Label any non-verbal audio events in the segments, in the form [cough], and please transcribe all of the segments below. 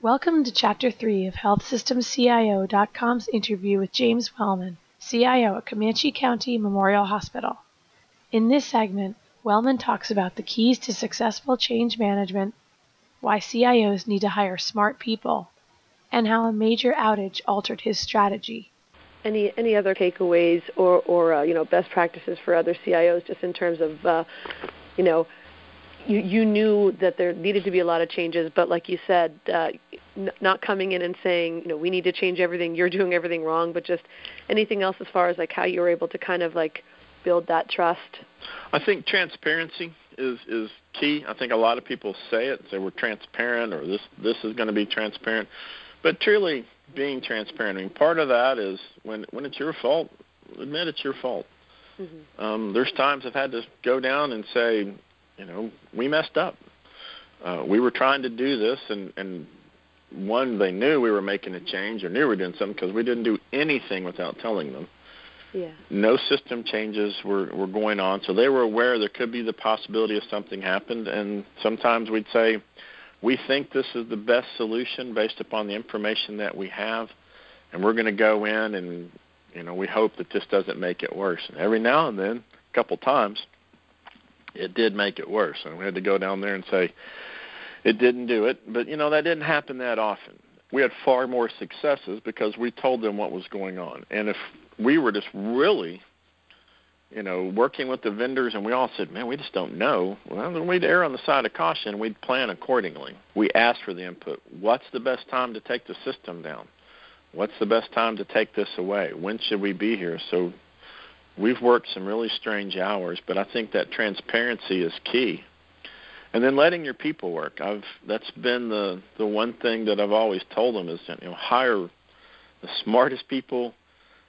Welcome to Chapter 3 of HealthSystemCIO.com's interview with James Wellman, CIO at Comanche County Memorial Hospital. In this segment, Wellman talks about the keys to successful change management, why CIOs need to hire smart people, and how a major outage altered his strategy. Any any other takeaways or or uh, you know best practices for other CIOs just in terms of uh, you know you, you knew that there needed to be a lot of changes, but like you said, uh, n- not coming in and saying, you know, we need to change everything. You're doing everything wrong, but just anything else as far as like how you were able to kind of like build that trust. I think transparency is is key. I think a lot of people say it, say we're transparent or this this is going to be transparent, but truly being transparent. I mean, part of that is when when it's your fault, admit it's your fault. Mm-hmm. Um, there's times I've had to go down and say, you know, we messed up. Uh, we were trying to do this, and and one, they knew we were making a change or knew we were doing something because we didn't do anything without telling them. Yeah. No system changes were were going on, so they were aware there could be the possibility of something happened. And sometimes we'd say, we think this is the best solution based upon the information that we have, and we're going to go in and you know we hope that this doesn't make it worse. And every now and then, a couple times, it did make it worse. And we had to go down there and say it didn't do it. But you know that didn't happen that often. We had far more successes because we told them what was going on. And if we were just really, you know, working with the vendors and we all said, man, we just don't know, well, then we'd err on the side of caution. and We'd plan accordingly. We asked for the input. What's the best time to take the system down? What's the best time to take this away? When should we be here? So we've worked some really strange hours, but I think that transparency is key. And then letting your people work. I've that's been the the one thing that I've always told them is you know hire the smartest people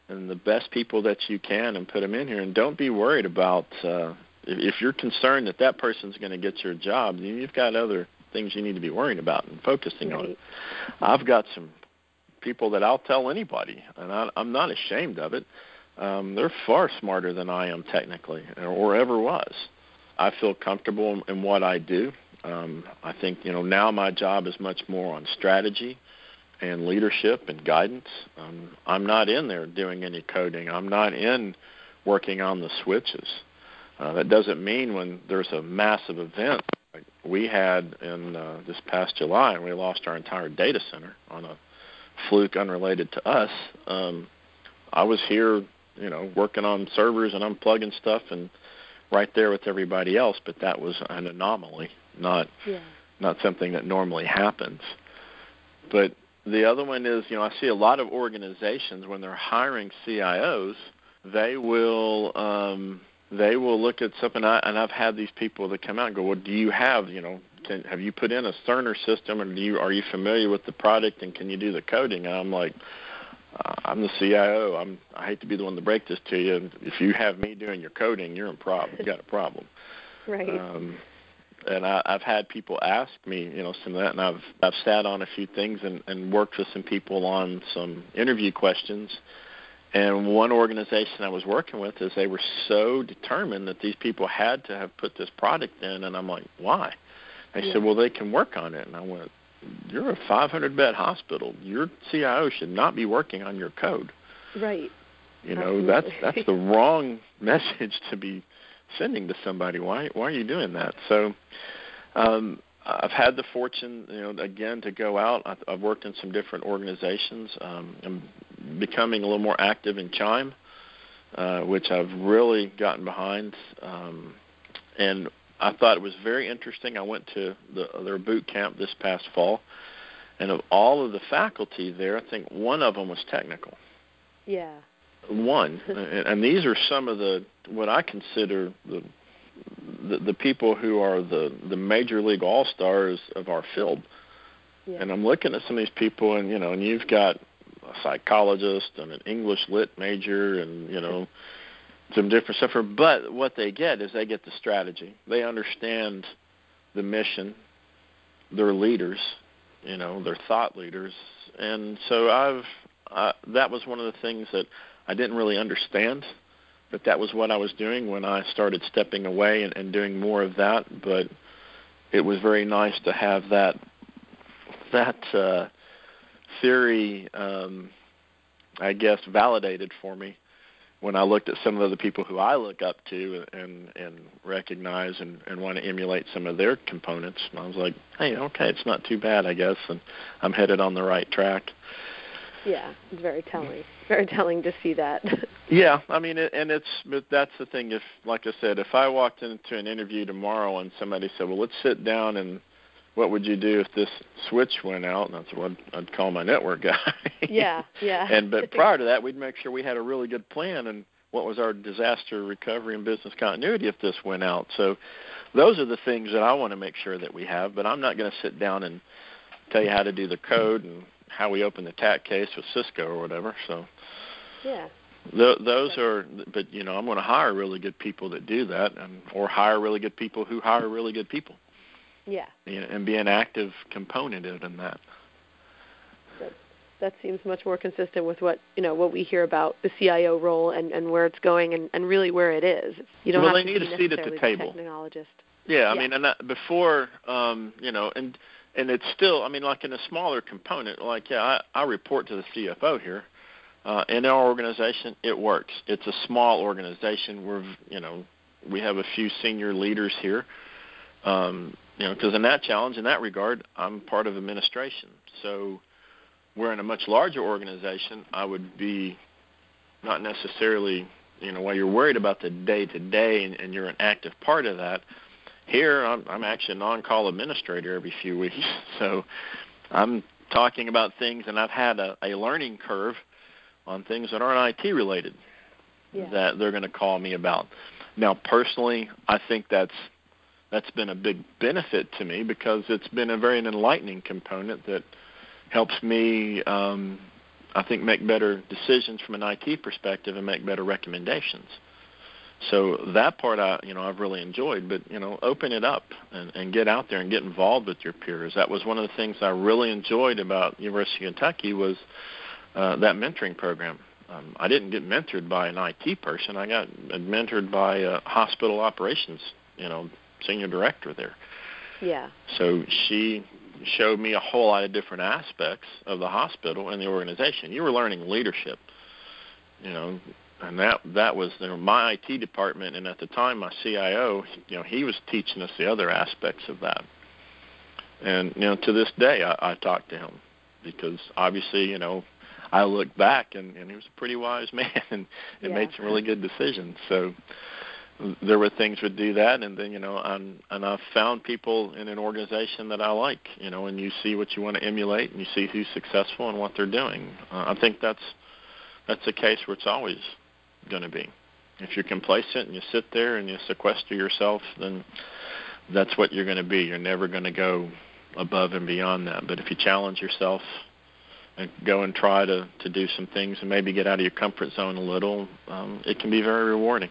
and the best people that you can and put them in here and don't be worried about uh if, if you're concerned that that person's going to get your job, you've got other things you need to be worrying about and focusing right. on. I've got some people that I'll tell anybody, and I, I'm not ashamed of it um, they're far smarter than I am technically, or ever was. I feel comfortable in, what I do. Um, I think you know now my job is much more on strategy and leadership and guidance. Um, I'm not in there doing any coding. I'm not in working on the switches. Uh, that doesn't mean when there's a massive event like we had in uh, this past July and we lost our entire data center on a fluke unrelated to us. Um, I was here you know, working on servers and unplugging stuff and right there with everybody else. But that was an anomaly, not yeah. not something that normally happens. But the other one is, you know, I see a lot of organizations when they're hiring CIOs, they will um, they will look at something. I, and I've had these people that come out and go, "Well, do you have, you know, can, have you put in a Cerner system, and do you are you familiar with the product, and can you do the coding?" And I'm like, uh, I'm the CIO. I'm I hate to be the one to break this to you. If you have me doing your coding, you're in problem. You got a problem. [laughs] right. Um, and I, I've had people ask me, you know, some of that, and I've I've sat on a few things and, and worked with some people on some interview questions. And one organization I was working with is they were so determined that these people had to have put this product in, and I'm like, why? They yeah. said, well, they can work on it, and I went, you're a 500 bed hospital. Your CIO should not be working on your code. Right. You know that's that's the [laughs] wrong message to be sending to somebody. Why why are you doing that? So um, I've had the fortune, you know, again to go out. I've, I've worked in some different organizations. Um, I'm becoming a little more active in CHIME, uh, which I've really gotten behind. Um, and I thought it was very interesting. I went to the, their boot camp this past fall, and of all of the faculty there, I think one of them was technical. Yeah. One, [laughs] and, and these are some of the what I consider the the, the people who are the the major league all stars of our field. Yeah. And I'm looking at some of these people, and you know, and you've got a psychologist and an English lit major, and you know some different stuff. But what they get is they get the strategy. They understand the mission. They're leaders, you know, they're thought leaders, and so I've uh, that was one of the things that I didn't really understand. But that was what I was doing when I started stepping away and, and doing more of that. But it was very nice to have that that uh, theory, um, I guess, validated for me when I looked at some of the people who I look up to and and recognize and, and want to emulate some of their components. And I was like, hey, okay, it's not too bad, I guess, and I'm headed on the right track. Yeah, it's very telling. Very telling to see that. [laughs] yeah, I mean, it, and it's but that's the thing. If, like I said, if I walked into an interview tomorrow and somebody said, "Well, let's sit down and what would you do if this switch went out?" And that's what I'd call my network guy. [laughs] yeah, yeah. and but prior to that, we'd make sure we had a really good plan and what was our disaster recovery and business continuity if this went out. So those are the things that I want to make sure that we have. But I'm not going to sit down and tell you how to do the code and how we open the TAC case with Cisco or whatever. So yeah. Th- those are, but you know, I'm going to hire really good people that do that, and or hire really good people who hire really good people. Yeah. You know, and be an active component in that. That, that seems much more consistent with what you know what we hear about the CIO role and and where it's going and and really where it is. You don't well, have they to need be a seat at the table. Technologist. Yeah, I yeah. mean, and that, before, um, you know, and and it's still, I mean, like in a smaller component, like yeah, I, I report to the CFO here. Uh, in our organization, it works. It's a small organization. We're, you know, we have a few senior leaders here. Um, you know, because in that challenge, in that regard, I'm part of administration. So, we're in a much larger organization. I would be not necessarily, you know, while you're worried about the day to day and you're an active part of that here, I'm, I'm actually an on-call administrator every few weeks, [laughs] so I'm talking about things, and I've had a, a learning curve on things that aren't IT related yeah. that they're going to call me about. Now, personally, I think that's that's been a big benefit to me because it's been a very enlightening component that helps me, um, I think, make better decisions from an IT perspective and make better recommendations. So that part, I you know, I've really enjoyed. But you know, open it up and, and get out there and get involved with your peers. That was one of the things I really enjoyed about University of Kentucky was uh, that mentoring program. Um, I didn't get mentored by an IT person. I got mentored by a hospital operations, you know, senior director there. Yeah. So she showed me a whole lot of different aspects of the hospital and the organization. You were learning leadership, you know, and that that was you know, my IT department, and at the time my CIO, you know, he was teaching us the other aspects of that. And you know, to this day, I, I talk to him because obviously, you know, I look back and, and he was a pretty wise [laughs] man and, and yeah. made some really good decisions. So there were things would do that, and then you know, and and I've found people in an organization that I like, you know, and you see what you want to emulate, and you see who's successful and what they're doing. Uh, I think that's that's a case where it's always going to be. If you're complacent and you sit there and you sequester yourself, then that's what you're going to be. You're never going to go above and beyond that. But if you challenge yourself and go and try to to do some things and maybe get out of your comfort zone a little, um, it can be very rewarding.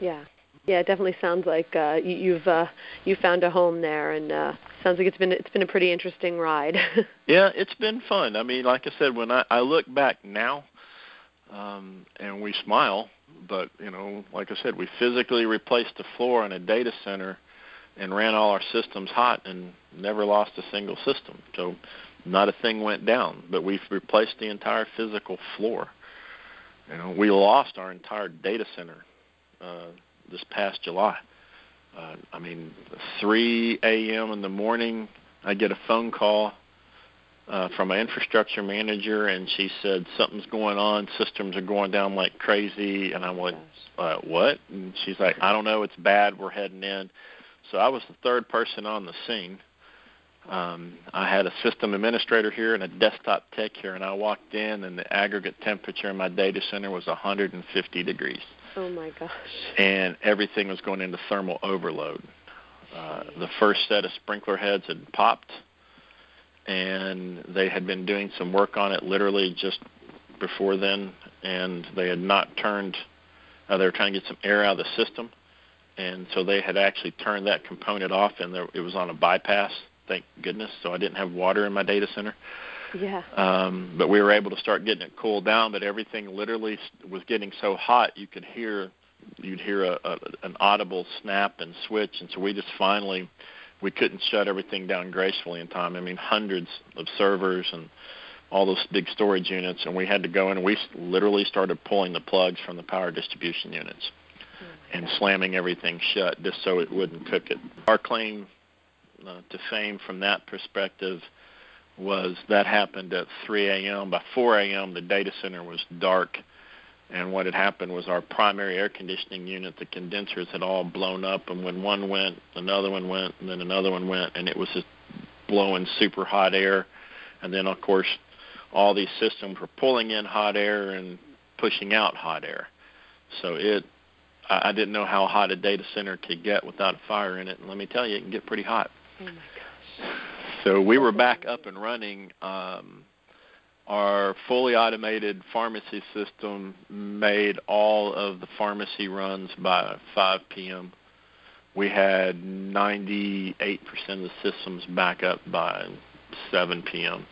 Yeah, yeah, it definitely sounds like uh, you, you've uh, you found a home there, and uh, sounds like it's been it's been a pretty interesting ride. [laughs] yeah, it's been fun. I mean, like I said, when I, I look back now, um, and we smile, but you know, like I said, we physically replaced the floor in a data center and ran all our systems hot and never lost a single system. So not a thing went down, but we've replaced the entire physical floor. You know, we lost our entire data center uh, this past July. Uh, I mean, 3 a.m. in the morning, I get a phone call uh, from my infrastructure manager, and she said something's going on. Systems are going down like crazy, and I went, uh, "What?" And she's like, "I don't know. It's bad. We're heading in." So I was the third person on the scene. Um, I had a system administrator here and a desktop tech here, and I walked in, and the aggregate temperature in my data center was 150 degrees. Oh my gosh! And everything was going into thermal overload. Uh, the first set of sprinkler heads had popped, and they had been doing some work on it literally just before then, and they had not turned. Uh, they were trying to get some air out of the system, and so they had actually turned that component off, and there, it was on a bypass thank goodness. So I didn't have water in my data center. Yeah. Um, but we were able to start getting it cooled down. But everything literally was getting so hot you could hear you'd hear a, a, an audible snap and switch. And so we just finally we couldn't shut everything down gracefully in time. I mean, hundreds of servers and all those big storage units, and we had to go in and we literally started pulling the plugs from the power distribution units oh and God. slamming everything shut just so it wouldn't cook it. Our claim uh, to fame from that perspective was that happened at 3 a.m. By 4 a.m., the data center was dark and what had happened was our primary air conditioning unit, the condensers had all blown up, and when one went, another one went, and then another one went, and it was just blowing super hot air. And then, of course, all these systems were pulling in hot air and pushing out hot air. So it, I, I didn't know how hot a data center could get without a fire in it, and let me tell you, it can get pretty hot. Oh my gosh. So we were back up and running. Um, our fully automated pharmacy system made all of the pharmacy runs by 5 p.m. We had 98% of the systems back up by 7 p.m.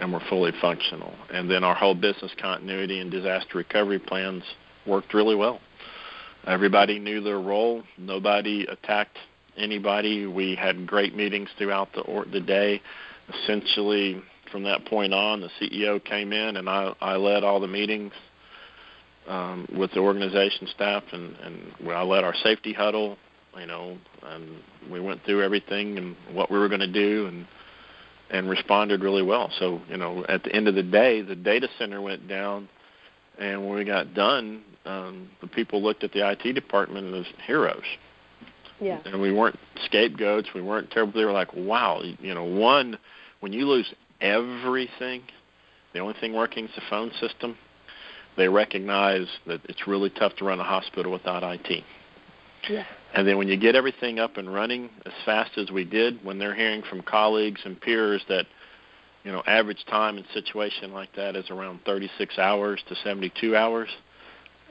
and were fully functional. And then our whole business continuity and disaster recovery plans worked really well. Everybody knew their role. Nobody attacked anybody. We had great meetings throughout the or- the day. Essentially, from that point on, the CEO came in and I, I led all the meetings um, with the organization staff, and, and I led our safety huddle, you know, and we went through everything and what we were going to do, and and responded really well. So, you know, at the end of the day, the data center went down, and when we got done, um, the people looked at the IT department as heroes. Yeah. And we weren't scapegoats. We weren't terrible. They were like, wow, you know, one, when you lose everything. The only thing working is the phone system. They recognize that it's really tough to run a hospital without IT. Yeah. And then when you get everything up and running as fast as we did, when they're hearing from colleagues and peers that, you know, average time in a situation like that is around 36 hours to 72 hours,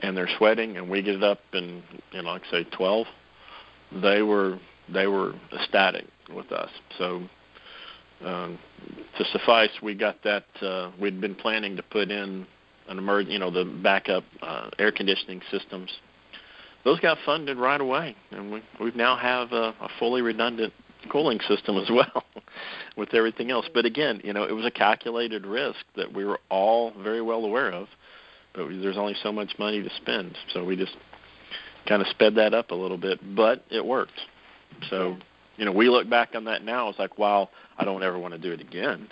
and they're sweating, and we get it up in, you know, like say 12, they were they were ecstatic with us. So um, to suffice, we got that. Uh, we'd been planning to put in an emerg, you know, the backup uh, air conditioning systems. Those got funded right away, and we we now have a, a fully redundant cooling system as [laughs] well, with everything else. But again, you know, it was a calculated risk that we were all very well aware of, but there's only so much money to spend, so we just kind of sped that up a little bit, but it worked. So. Yeah you know, we look back on that now. It's like, wow, I don't ever want to do it again.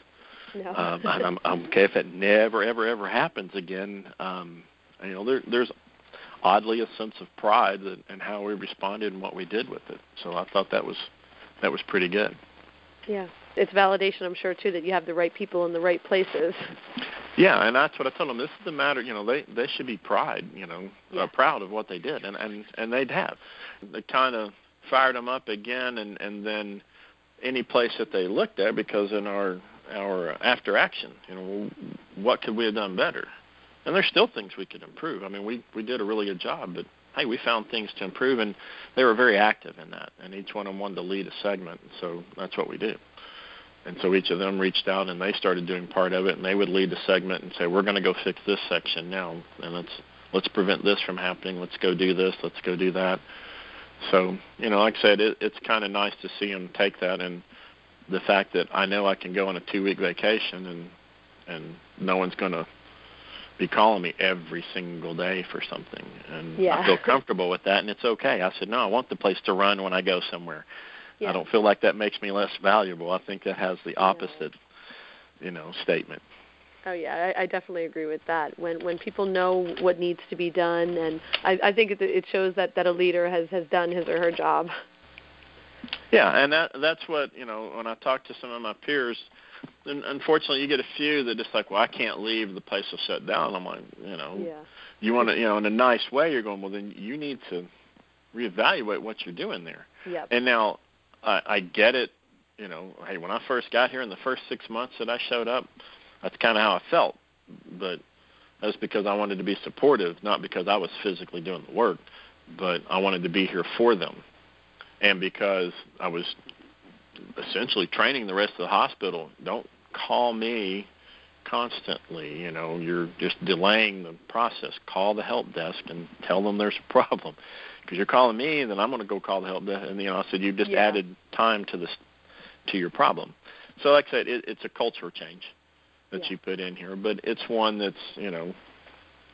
No. um, and I'm, I'm okay if it never, ever, ever happens again. Um, you know, there, there's oddly a sense of pride in how we responded and what we did with it. So I thought that was that was pretty good. Yeah, it's validation, I'm sure, too, that you have the right people in the right places. Yeah, and that's what I told them. This is the matter. You know, they they should be pride. You know, yeah. uh, proud of what they did, and and and they'd have. They kind of fired them up again, and and then any place that they looked at because in our our after action, you know, what could we have done better? And there's still things we could improve. I mean, we we did a really good job, but hey, we found things to improve, and they were very active in that. And each one of them wanted to lead a segment, so that's what we do. And so each of them reached out and they started doing part of it, and they would lead the segment and say, "We're going to go fix this section now, and let's let's prevent this from happening. Let's go do this. Let's go do that." So, you know, like I said, it, it's kind of nice to see them take that and the fact that I know I can go on a two week vacation and and no one's going to be calling me every single day for something and yeah. I feel comfortable with that and it's okay. I said, "No, I want the place to run when I go somewhere." Yeah. I don't feel like that makes me less valuable. I think that has the opposite, you know, statement. Oh yeah, I, I definitely agree with that. When when people know what needs to be done, and I, I think it, it shows that that a leader has has done his or her job. Yeah, and that that's what you know. When I talk to some of my peers, and unfortunately, you get a few that just like, well, I can't leave. The place will shut down. I'm like, you know, yeah. you want to, you know, in a nice way. You're going, well, then you need to reevaluate what you're doing there. Yep. And now, I, I get it. You know, hey, when I first got here in the first six months that I showed up, that's kind of how I felt. But that's because I wanted to be supportive, not because I was physically doing the work, but I wanted to be here for them. And because I was essentially training the rest of the hospital, don't call me constantly. You know, you're just delaying the process. Call the help desk and tell them there's a problem. Because you're calling me, then I'm going to go call the help desk. And you know, I said you've just yeah. added time to this to your problem. So, like I said, it, it's a culture change that yeah. you put in here, but it's one that's you know,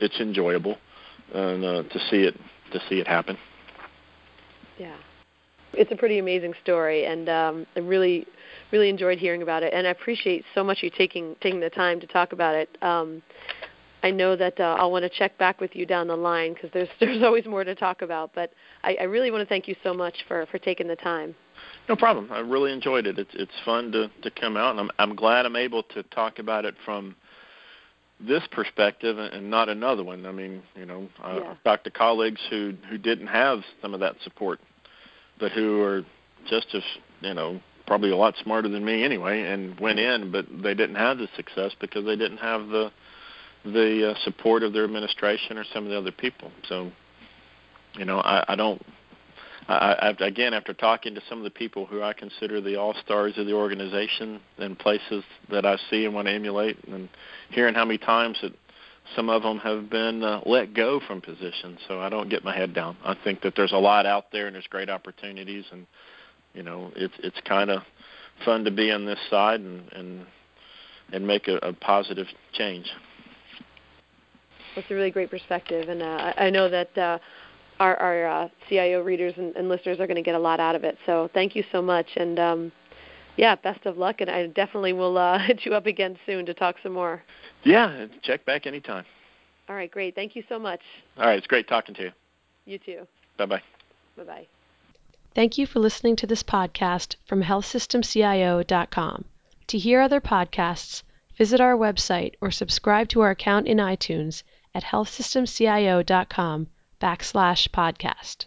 it's enjoyable, and uh, to see it to see it happen. Yeah, it's a pretty amazing story, and um, I really really enjoyed hearing about it, and I appreciate so much you taking taking the time to talk about it. Um, I know that uh, I'll want to check back with you down the line because there's [laughs] there's always more to talk about. But I, I really want to thank you so much for for taking the time. No problem. I really enjoyed it. It's it's fun to to come out, and I'm I'm glad I'm able to talk about it from this perspective and not another one. I mean, you know, yeah. I've talked to colleagues who who didn't have some of that support, but who are just as you know probably a lot smarter than me anyway, and went in, but they didn't have the success because they didn't have the the uh, support of their administration or some of the other people. So, you know, I, I don't I, I, again, after talking to some of the people who I consider the all stars of the organization and places that I see and want to emulate, and hearing how many times that some of them have been uh, let go from positions, so I don't get my head down. I think that there's a lot out there and there's great opportunities, and you know, it's it's kind of fun to be on this side and and and make a, a positive change. That's a really great perspective, and uh, I know that. Uh, our, our uh, CIO readers and, and, listeners are going to get a lot out of it. So thank you so much, and um, yeah, best of luck. And I definitely will uh, [laughs] hit you up again soon to talk some more. Yeah, check back anytime. All right, great. Thank you so much. All right, it's great talking to you. You too. Bye bye. Bye bye. Thank you for listening to this podcast from healthsystemcio.com. To hear other podcasts, visit our website or subscribe to our account in iTunes at healthsystemcio.com backslash podcast.